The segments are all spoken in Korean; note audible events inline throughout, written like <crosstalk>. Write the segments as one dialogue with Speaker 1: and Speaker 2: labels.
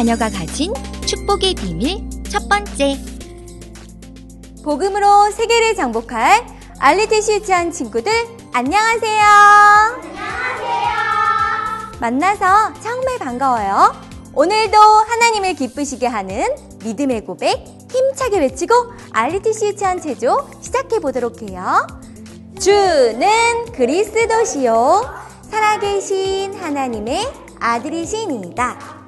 Speaker 1: 자녀가 가진 축복의 비밀 첫 번째.
Speaker 2: 복음으로 세계를 정복할 알리티시 유치한 친구들 안녕하세요. 안녕하세요. 만나서 정말 반가워요. 오늘도 하나님을 기쁘시게 하는 믿음의 고백 힘차게 외치고 알리티시 유치한 제조 시작해 보도록 해요. 주는 그리스도시요 살아계신 하나님의 아들이시니이다.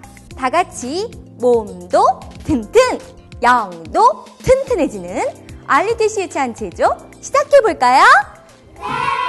Speaker 2: 다 같이 몸도 튼튼, 영도 튼튼해지는 알리티 시 유치한 제조 시작해 볼까요?
Speaker 1: 뛰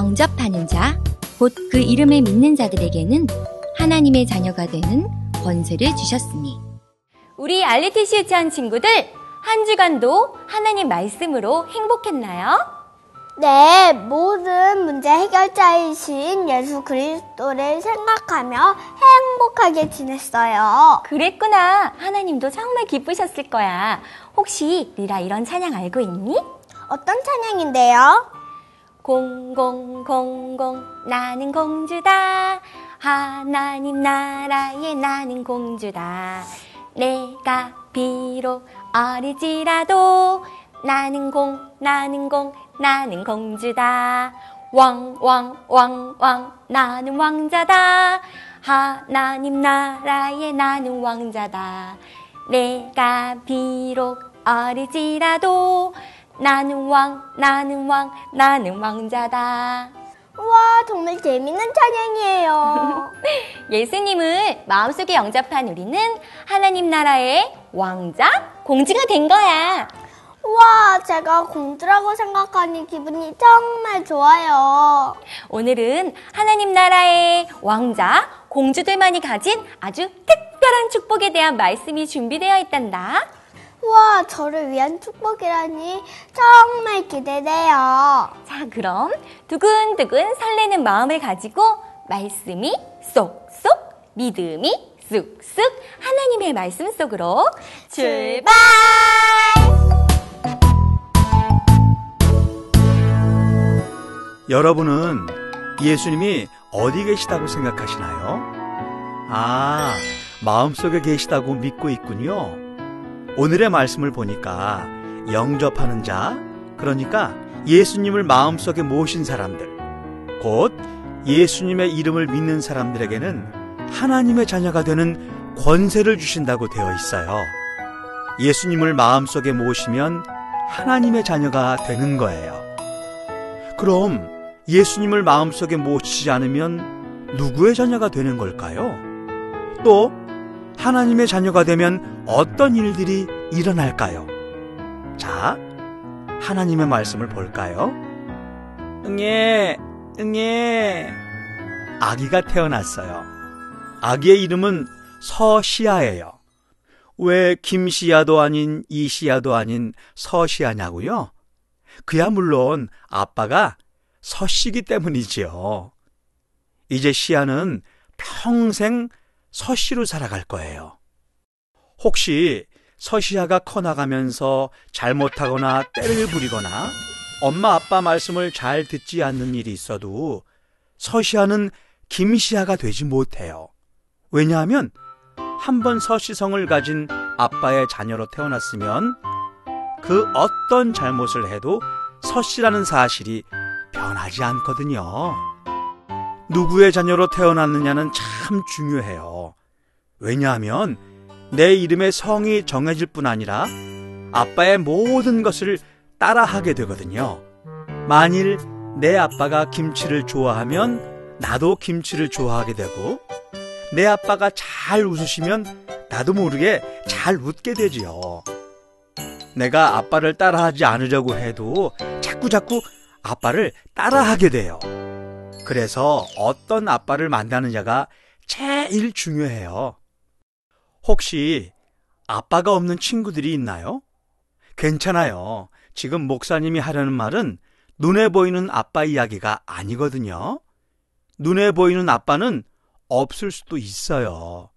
Speaker 1: 영접하는 자 곧 그 이름을 믿는 자들에게는 하나님의 자녀가 되는 권세를 주셨으니
Speaker 2: 우리 알리티시 유치한 친구들 한 주간도 하나님 말씀으로 행복했나요?
Speaker 3: 네, 모든 문제 해결자이신 예수 그리스도를 생각하며 행복하게 지냈어요.
Speaker 2: 그랬구나. 하나님도 정말 기쁘셨을 거야. 혹시 리라 이런 찬양 알고 있니?
Speaker 3: 어떤 찬양인데요?
Speaker 2: 공공공공 나는 공주다. 하나님 나라에 나는 공주다. 내가 비록 어리지라도 나는 공 나는 공 나는 공주다. 왕 왕 왕 왕 나는 왕자다. 하나님 나라에 나는 왕자다. 내가 비록 어리지라도 나는 왕, 나는 왕, 나는 왕자다.
Speaker 3: 우와, 정말 재밌는 찬양이에요. <laughs>
Speaker 2: 예수님을 마음속에 영접한 우리는 하나님 나라의 왕자, 공주가 된 거야.
Speaker 3: 우와, 제가 공주라고 생각하니 기분이 정말 좋아요.
Speaker 2: 오늘은 하나님 나라의 왕자, 공주들만이 가진 아주 특별한 축복에 대한 말씀이 준비되어 있단다.
Speaker 3: 우와, 저를 위한 축복이라니 정말 기대돼요.
Speaker 2: 자, 그럼 두근두근 설레는 마음을 가지고 말씀이 쏙쏙, 믿음이 쑥쑥 하나님의 말씀 속으로 출발!
Speaker 4: 여러분은 예수님이 어디 계시다고 생각하시나요? 아, 마음속에 계시다고 믿고 있군요. 오늘의 말씀을 보니까 영접하는 자, 그러니까 예수님을 마음속에 모신 사람들, 곧 예수님의 이름을 믿는 사람들에게는 하나님의 자녀가 되는 권세를 주신다고 되어 있어요. 예수님을 마음속에 모시면 하나님의 자녀가 되는 거예요. 그럼 예수님을 마음속에 모시지 않으면 누구의 자녀가 되는 걸까요? 또 하나님의 자녀가 되면 어떤 일들이 일어날까요? 자, 하나님의 말씀을 볼까요? 응애, 응애. 아기가 태어났어요. 아기의 이름은 서시아예요. 왜 김시아도 아닌 이시아도 아닌 서시아냐고요? 그야 물론 아빠가 서씨기 때문이지요. 이제 시아는 평생 서씨로 살아갈 거예요. 혹시 서시아가 커나가면서 잘못하거나 때를 부리거나 엄마 아빠 말씀을 잘 듣지 않는 일이 있어도 서시아는 김시아가 되지 못해요. 왜냐하면 한 번 서시성을 가진 아빠의 자녀로 태어났으면 그 어떤 잘못을 해도 서씨라는 사실이 변하지 않거든요. 누구의 자녀로 태어났느냐는 참 중요해요. 왜냐하면 내 이름의 성이 정해질 뿐 아니라 아빠의 모든 것을 따라하게 되거든요. 만일 내 아빠가 김치를 좋아하면 나도 김치를 좋아하게 되고 내 아빠가 잘 웃으시면 나도 모르게 잘 웃게 되지요. 내가 아빠를 따라하지 않으려고 해도 자꾸자꾸 아빠를 따라하게 돼요. 그래서 어떤 아빠를 만나느냐가 제일 중요해요. 혹시 아빠가 없는 친구들이 있나요? 괜찮아요. 지금 목사님이 하려는 말은 눈에 보이는 아빠 이야기가 아니거든요. 눈에 보이는 아빠는 없을 수도 있어요.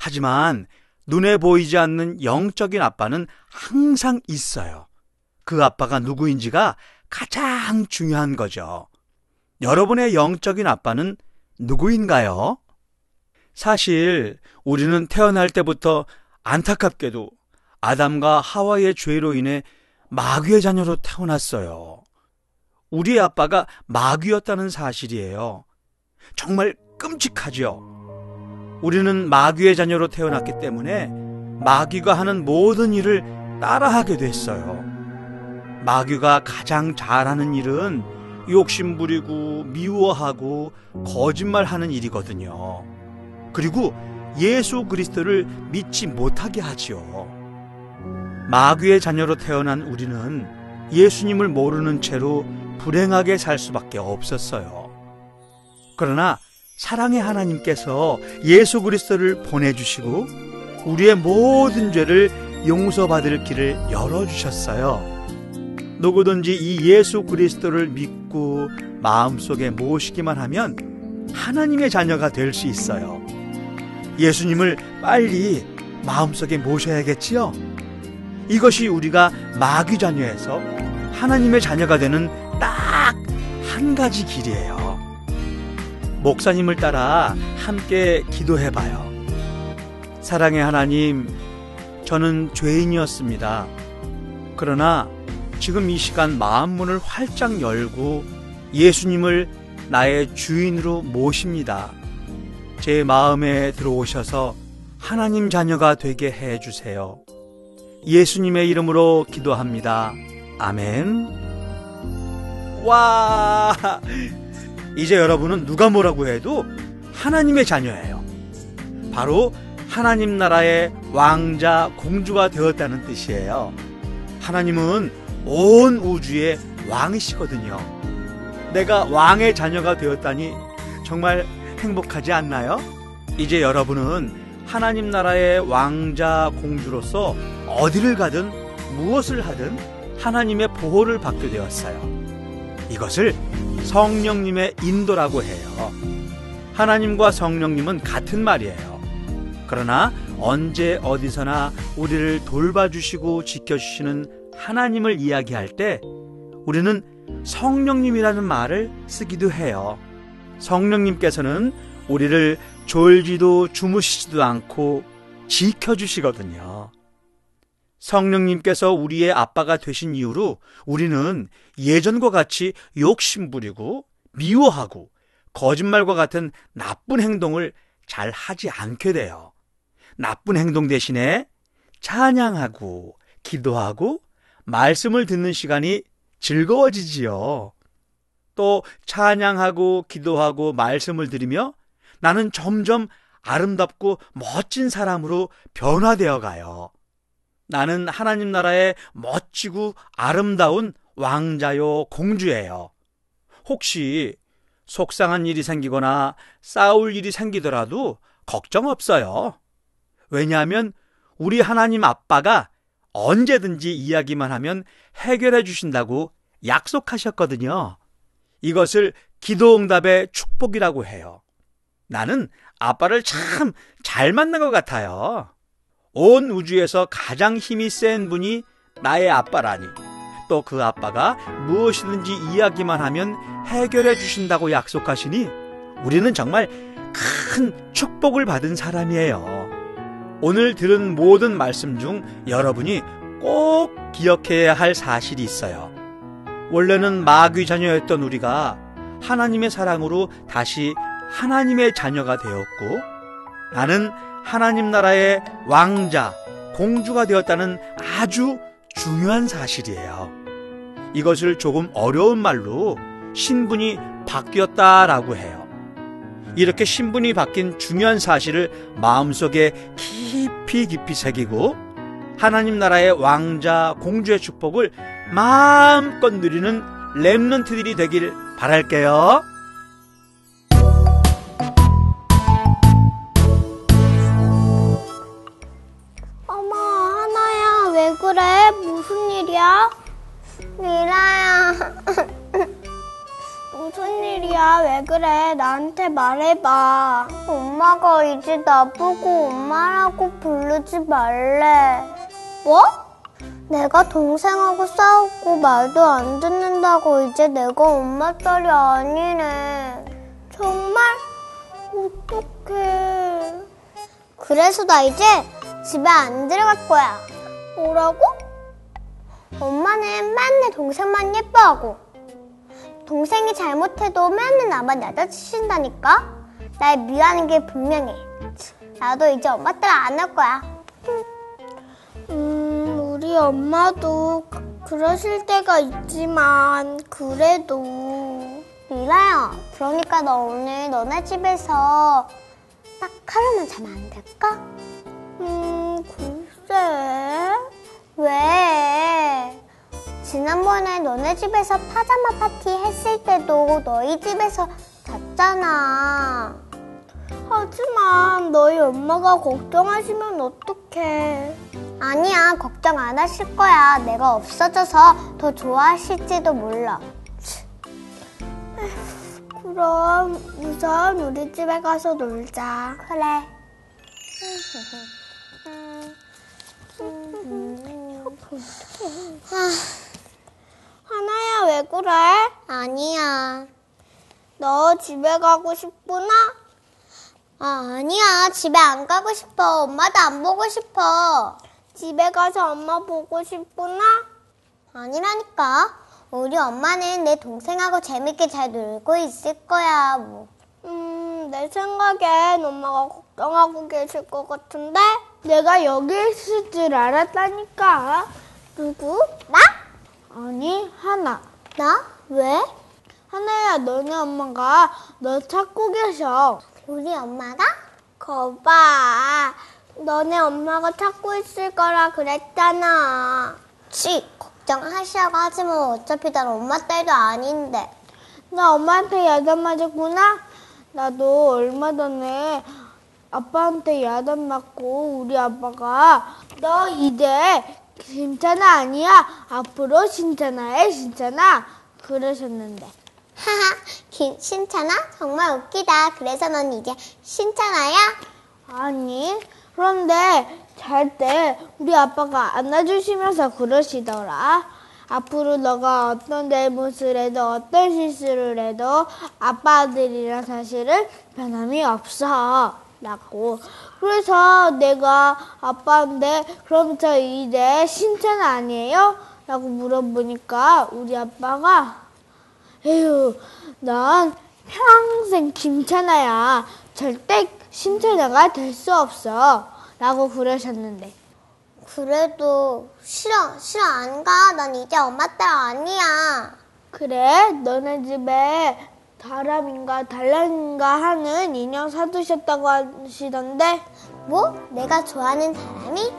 Speaker 4: 하지만 눈에 보이지 않는 영적인 아빠는 항상 있어요. 그 아빠가 누구인지가 가장 중요한 거죠. 여러분의 영적인 아빠는 누구인가요? 사실 우리는 태어날 때부터 안타깝게도 아담과 하와의 죄로 인해 마귀의 자녀로 태어났어요. 우리 아빠가 마귀였다는 사실이에요. 정말 끔찍하죠. 우리는 마귀의 자녀로 태어났기 때문에 마귀가 하는 모든 일을 따라하게 됐어요. 마귀가 가장 잘하는 일은 욕심 부리고 미워하고 거짓말하는 일이거든요. 그리고 예수 그리스도를 믿지 못하게 하지요. 마귀의 자녀로 태어난 우리는 예수님을 모르는 채로 불행하게 살 수밖에 없었어요. 그러나 사랑의 하나님께서 예수 그리스도를 보내주시고 우리의 모든 죄를 용서받을 길을 열어주셨어요. 누구든지 이 예수 그리스도를 믿고 마음속에 모시기만 하면 하나님의 자녀가 될 수 있어요. 예수님을 빨리 마음속에 모셔야겠지요? 이것이 우리가 마귀 자녀에서 하나님의 자녀가 되는 딱 한 가지 길이에요. 목사님을 따라 함께 기도해 봐요. 사랑의 하나님, 저는 죄인이었습니다. 그러나 지금 이 시간 마음 문을 활짝 열고 예수님을 나의 주인으로 모십니다. 제 마음에 들어오셔서 하나님 자녀가 되게 해 주세요. 예수님의 이름으로 기도합니다. 아멘. 와! 이제 여러분은 누가 뭐라고 해도 하나님의 자녀예요. 바로 하나님 나라의 왕자, 공주가 되었다는 뜻이에요. 하나님은 온 우주의 왕이시거든요. 내가 왕의 자녀가 되었다니 정말 행복하지 않나요? 이제 여러분은 하나님 나라의 왕자, 공주로서 어디를 가든 무엇을 하든 하나님의 보호를 받게 되었어요. 이것을 성령님의 인도라고 해요. 하나님과 성령님은 같은 말이에요. 그러나 언제 어디서나 우리를 돌봐주시고 지켜주시는 하나님을 이야기할 때 우리는 성령님이라는 말을 쓰기도 해요. 성령님께서는 우리를 졸지도 주무시지도 않고 지켜주시거든요. 성령님께서 우리의 아빠가 되신 이후로 우리는 예전과 같이 욕심부리고 미워하고 거짓말과 같은 나쁜 행동을 잘 하지 않게 돼요. 나쁜 행동 대신에 찬양하고 기도하고 말씀을 듣는 시간이 즐거워지지요. 또 찬양하고 기도하고 말씀을 들으며 나는 점점 아름답고 멋진 사람으로 변화되어 가요. 나는 하나님 나라의 멋지고 아름다운 왕자요 공주예요. 혹시 속상한 일이 생기거나 싸울 일이 생기더라도 걱정 없어요. 왜냐하면 우리 하나님 아빠가 언제든지 이야기만 하면 해결해 주신다고 약속하셨거든요. 이것을 기도응답의 축복이라고 해요. 나는 아빠를 참 잘 만난 것 같아요. 온 우주에서 가장 힘이 센 분이 나의 아빠라니. 또 그 아빠가 무엇이든지 이야기만 하면 해결해 주신다고 약속하시니 우리는 정말 큰 축복을 받은 사람이에요. 오늘 들은 모든 말씀 중 여러분이 꼭 기억해야 할 사실이 있어요. 원래는 마귀 자녀였던 우리가 하나님의 사랑으로 다시 하나님의 자녀가 되었고 나는 하나님 나라의 왕자, 공주가 되었다는 아주 중요한 사실이에요. 이것을 조금 어려운 말로 신분이 바뀌었다라고 해요. 이렇게 신분이 바뀐 중요한 사실을 마음속에 깊이 깊이 새기고 하나님 나라의 왕자, 공주의 축복을 마음껏 누리는 랩런트들이 되길 바랄게요.
Speaker 3: 어머, 하나야, 왜 그래? 무슨 일이야? 미라야. <laughs> 무슨 일이야? 왜 그래? 나한테 말해봐. 엄마가 이제 나보고 엄마라고 부르지 말래. 뭐? 내가 동생하고 싸우고 말도 안 듣는다고 이제 내가 엄마 딸이 아니네. 정말? 어떡해. 그래서 나 이제 집에 안 들어갈 거야. 뭐라고? 엄마는 맨날 동생만 예뻐하고 동생이 잘못해도 맨날 나만 야단치신다니까? 날 미워하는 게 분명해. 나도 이제 엄마 딸안할 거야. <laughs> 음, 우리 엄마도 그- 그러실 때가 있지만 그래도 미라야, 그러니까 너 오늘 너네 집에서 딱 하루만 자면 안 될까? 음, 글쎄. 왜? 지난번에 너네 집에서 파자마 파티 했을 때도 너희 집에서 잤잖아. 하지만 너희 엄마가 걱정하시면 어떡해. 아니야, 걱정 안 하실 거야. 내가 없어져서 더 좋아하실지도 몰라. 그럼 우선 우리 집에 가서 놀자. 그래. 하나야, <laughs> 왜 그래? 아니야. 너 집에 가고 싶구나? 아, 아니야. 집에 안 가고 싶어. 엄마도 안 보고 싶어. 집에 가서 엄마 보고 싶구나? 아니라니까. 우리 엄마는 내 동생하고 재밌게 잘 놀고 있을 거야, 뭐. 음, 내 생각엔 엄마가 걱정하고 계실 것 같은데? 내가 여기 있을 줄 알았다니까. 누구? 나? 아니, 하나. 나? 왜? 하나야, 너네 엄마가 너 찾고 계셔. 우리 엄마가? 거봐. 너네 엄마가 찾고 있을 거라 그랬잖아. 치, 걱정하시라고 하지만 어차피 난 엄마 딸도 아닌데. 나 엄마한테 야단 맞았구나? 나도 얼마 전에 아빠한테 야단 맞고 우리 아빠가 너 이제 신찬아 아니야. 앞으로 신찬아해 신찬아. 그러셨는데. 하하, 긴, 신찬아? 정말 웃기다. 그래서 넌 이제 신찬아야? 아니, 그런데 잘 때 우리 아빠가 안아주시면서 그러시더라. 앞으로 너가 어떤 잘못을 해도 어떤 실수를 해도 아빠들이란 사실은 변함이 없어. 라고. 그래서 내가 아빠한테 그럼 저 이제 신찬 아니에요? 라고 물어보니까 우리 아빠가 에휴, 넌 평생 김찬아야. 절대 신찬아가 될 수 없어. 라고 그러셨는데. 그래도 싫어, 싫어, 안 가. 난 이제 엄마 딸 아니야. 그래? 너네 집에 다람인가 달란인가 하는 인형 사두셨다고 하시던데? 뭐? 내가 좋아하는 사람이?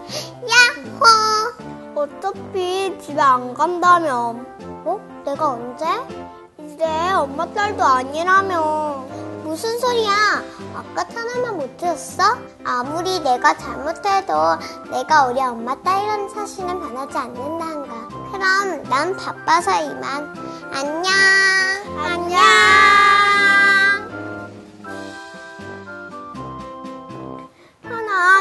Speaker 3: 야호! 어차피 집에 안 간다며. 뭐? 내가 언제? 이제 엄마 딸도 아니라며. 무슨 소리야? 아까 하나만 못 들었어? 아무리 내가 잘못해도 내가 우리 엄마 딸이라는 사실은 변하지 않는다는 거. 그럼 난 바빠서 이만. 안녕. 안녕.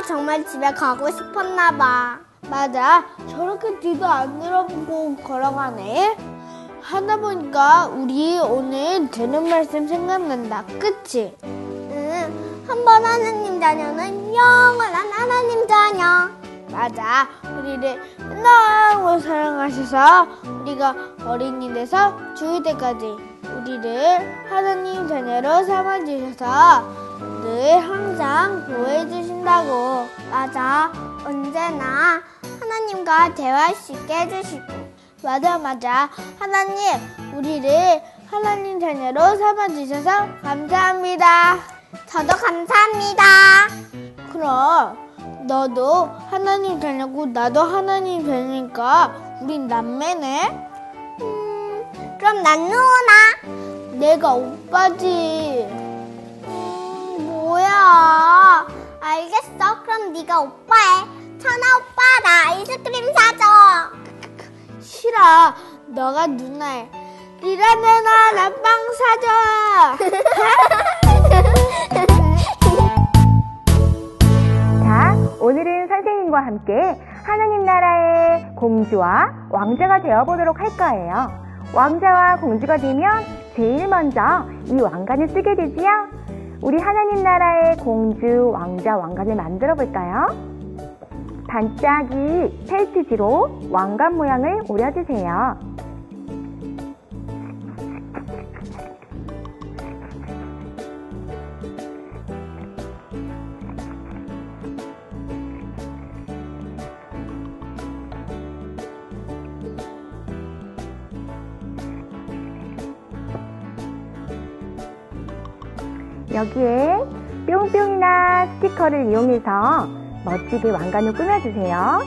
Speaker 3: 정말 집에 가고 싶었나 봐. 맞아. 저렇게 뒤도 안 들어보고 걸어가네. 하다 보니까 우리 오늘 들은 말씀 생각난다. 그치? 응.
Speaker 5: 한한번 하나님 자녀는 영원한 하나님 자녀. 맞아. 우리를 너무 사랑하셔서 우리가 어린이 돼서 죽을 때까지 우리를 하나님 자녀로 삼아주셔서 늘 항상 보호해주신 다고. 맞아. 언제나 하나님과 대화할 수 있게 해주시고. 맞아, 맞아. 하나님, 우리를 하나님 자녀로 삼아주셔서 감사합니다. 저도 감사합니다. 그럼 너도 하나님 자녀고 나도 하나님 자녀니까 우린 남매네. 음, 그럼 난 누나. 내가 오빠지. 음, 뭐야. 알겠어. 그럼 네가 오빠해. 천아 오빠 나 아이스크림 사줘. <laughs> 싫어. 너가 누나해. 리라 누나 나빵 사줘. <laughs>
Speaker 6: 자, 오늘은 선생님과 함께 하나님 나라의 공주와 왕자가 되어보도록 할 거예요. 왕자와 공주가 되면 제일 먼저 이 왕관을 쓰게 되지요? 우리 하나님 나라의 공주, 왕자, 왕관을 만들어 볼까요? 반짝이 펠트지로 왕관 모양을 오려주세요. 여기에 뿅뿅이나 스티커를 이용해서 멋지게 왕관을 꾸며주세요.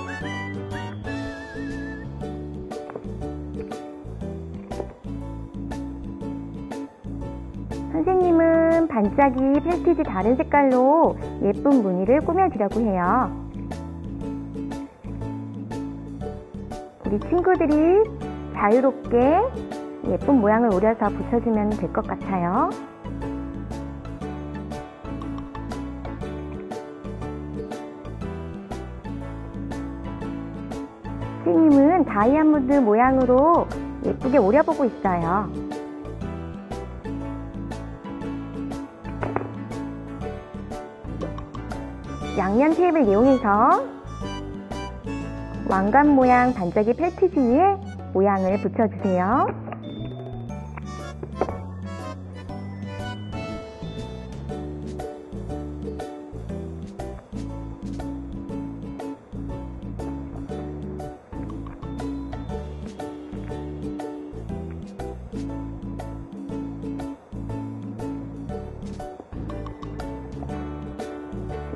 Speaker 6: 선생님은 반짝이 펠티지 다른 색깔로 예쁜 무늬를 꾸며주려고 해요. 우리 친구들이 자유롭게 예쁜 모양을 오려서 붙여주면 될 것 같아요. 다이아몬드 모양으로 예쁘게 오려보고 있어요. 양면 테이프를 이용해서 왕관 모양 반짝이 위에 모양을 붙여주세요.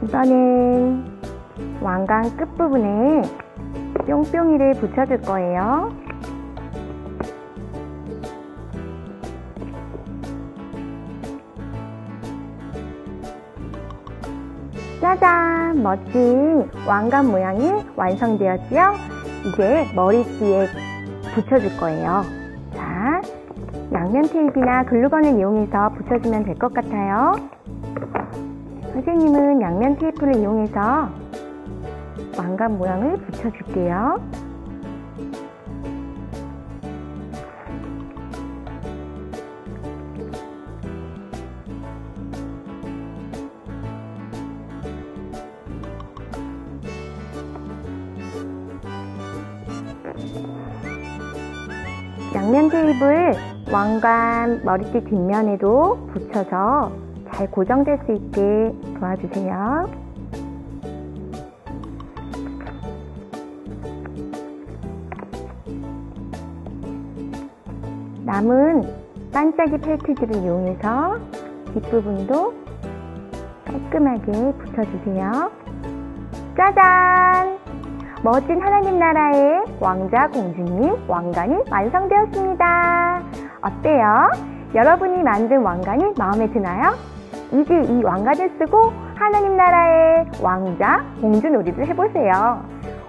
Speaker 6: 이번엔 왕관 끝부분에 뿅뿅이를 붙여줄 거예요. 짜잔! 멋진 왕관 모양이 완성되었지요? 이제 머리띠에 붙여줄 거예요. 자, 양면 테이프나 글루건을 이용해서 붙여주면 될 것 같아요. 선생님은 양면 테이프를 이용해서 왕관 모양을 붙여줄게요. 양면 테이프를 왕관 머리띠 뒷면에도 붙여서 잘 고정될 수 있게 도와주세요. 남은 반짝이 펠트지를 이용해서 뒷부분도 깔끔하게 붙여주세요. 짜잔! 멋진 하나님 나라의 왕자 공주님 왕관이 완성되었습니다. 어때요? 여러분이 만든 왕관이 마음에 드나요? 이제 이 왕관을 쓰고 하나님 나라의 왕자, 공주 놀이를 해보세요.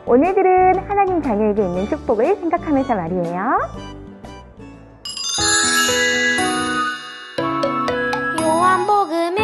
Speaker 6: 오늘들은 하나님 자녀에게 있는 축복을 생각하면서 말이에요.
Speaker 7: 요한복음 1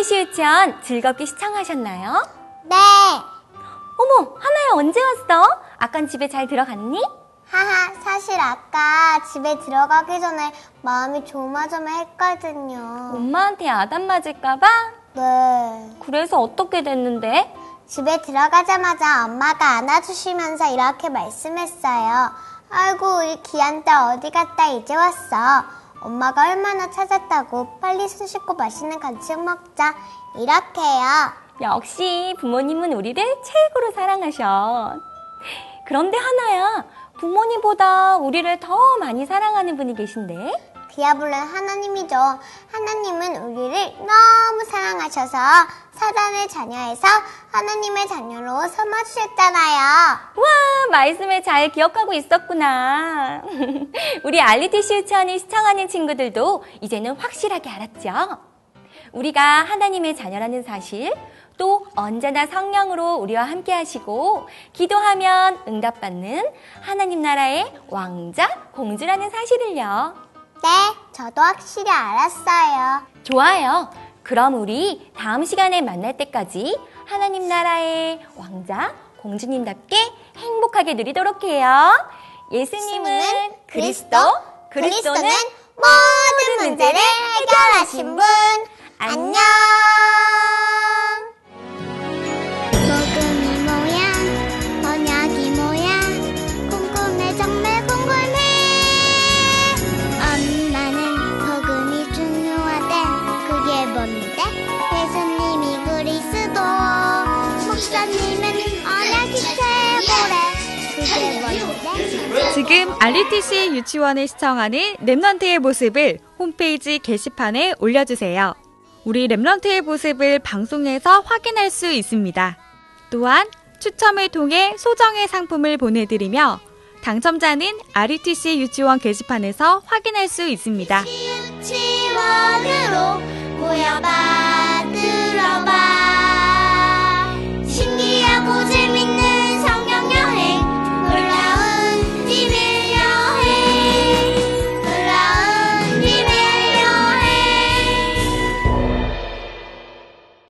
Speaker 2: 알리티시 유치원 즐겁게 시청하셨나요?
Speaker 3: 네.
Speaker 2: 어머, 하나야 언제 왔어? 아깐 집에 잘 들어갔니?
Speaker 3: 하하, 사실 아까 집에 들어가기 전에 마음이 조마조마 했거든요.
Speaker 2: 엄마한테 아담 맞을까봐?
Speaker 3: 네.
Speaker 2: 그래서 어떻게 됐는데?
Speaker 3: 집에 들어가자마자 엄마가 안아주시면서 이렇게 말씀했어요. 아이고, 우리 귀한 딸 어디 갔다 이제 왔어. 엄마가 얼마나 찾았다고 빨리 손 씻고 맛있는 간식 먹자. 이렇게요.
Speaker 2: 역시 부모님은 우리를 최고로 사랑하셔. 그런데 하나야, 부모님보다 우리를 더 많이 사랑하는 분이 계신데?
Speaker 3: 물론 하나님이죠. 하나님은 우리를 너무 사랑하셔서 사단의 자녀에서 하나님의 자녀로 삼아주셨잖아요.
Speaker 2: 와, 말씀을 잘 기억하고 있었구나. <laughs> 우리 알리티시 유치원을 시청하는 친구들도 이제는 확실하게 알았죠? 우리가 하나님의 자녀라는 사실, 또 언제나 성령으로 우리와 함께 하시고, 기도하면 응답받는 하나님 나라의 왕자, 공주라는 사실을요.
Speaker 3: 네, 저도 확실히 알았어요.
Speaker 2: 좋아요. 그럼 우리 다음 시간에 만날 때까지 하나님 나라의 왕자, 공주님답게 행복하게 누리도록 해요. 예수님은 그리스도, 그리스도는
Speaker 3: 모든 문제를 해결하신 분. 안녕. 뭔데? 예수님이 그리스도. 목사님은 언약이 최고래. 그게 뭔데?
Speaker 8: 지금 RTC 유치원을 시청하는 랩런트의 모습을 홈페이지 게시판에 올려주세요. 우리 랩런트의 모습을 방송에서 확인할 수 있습니다. 또한 추첨을 통해 소정의 상품을 보내드리며 당첨자는 RTC 유치원 게시판에서 확인할 수 있습니다.
Speaker 3: 유치원으로 모여봐 들어봐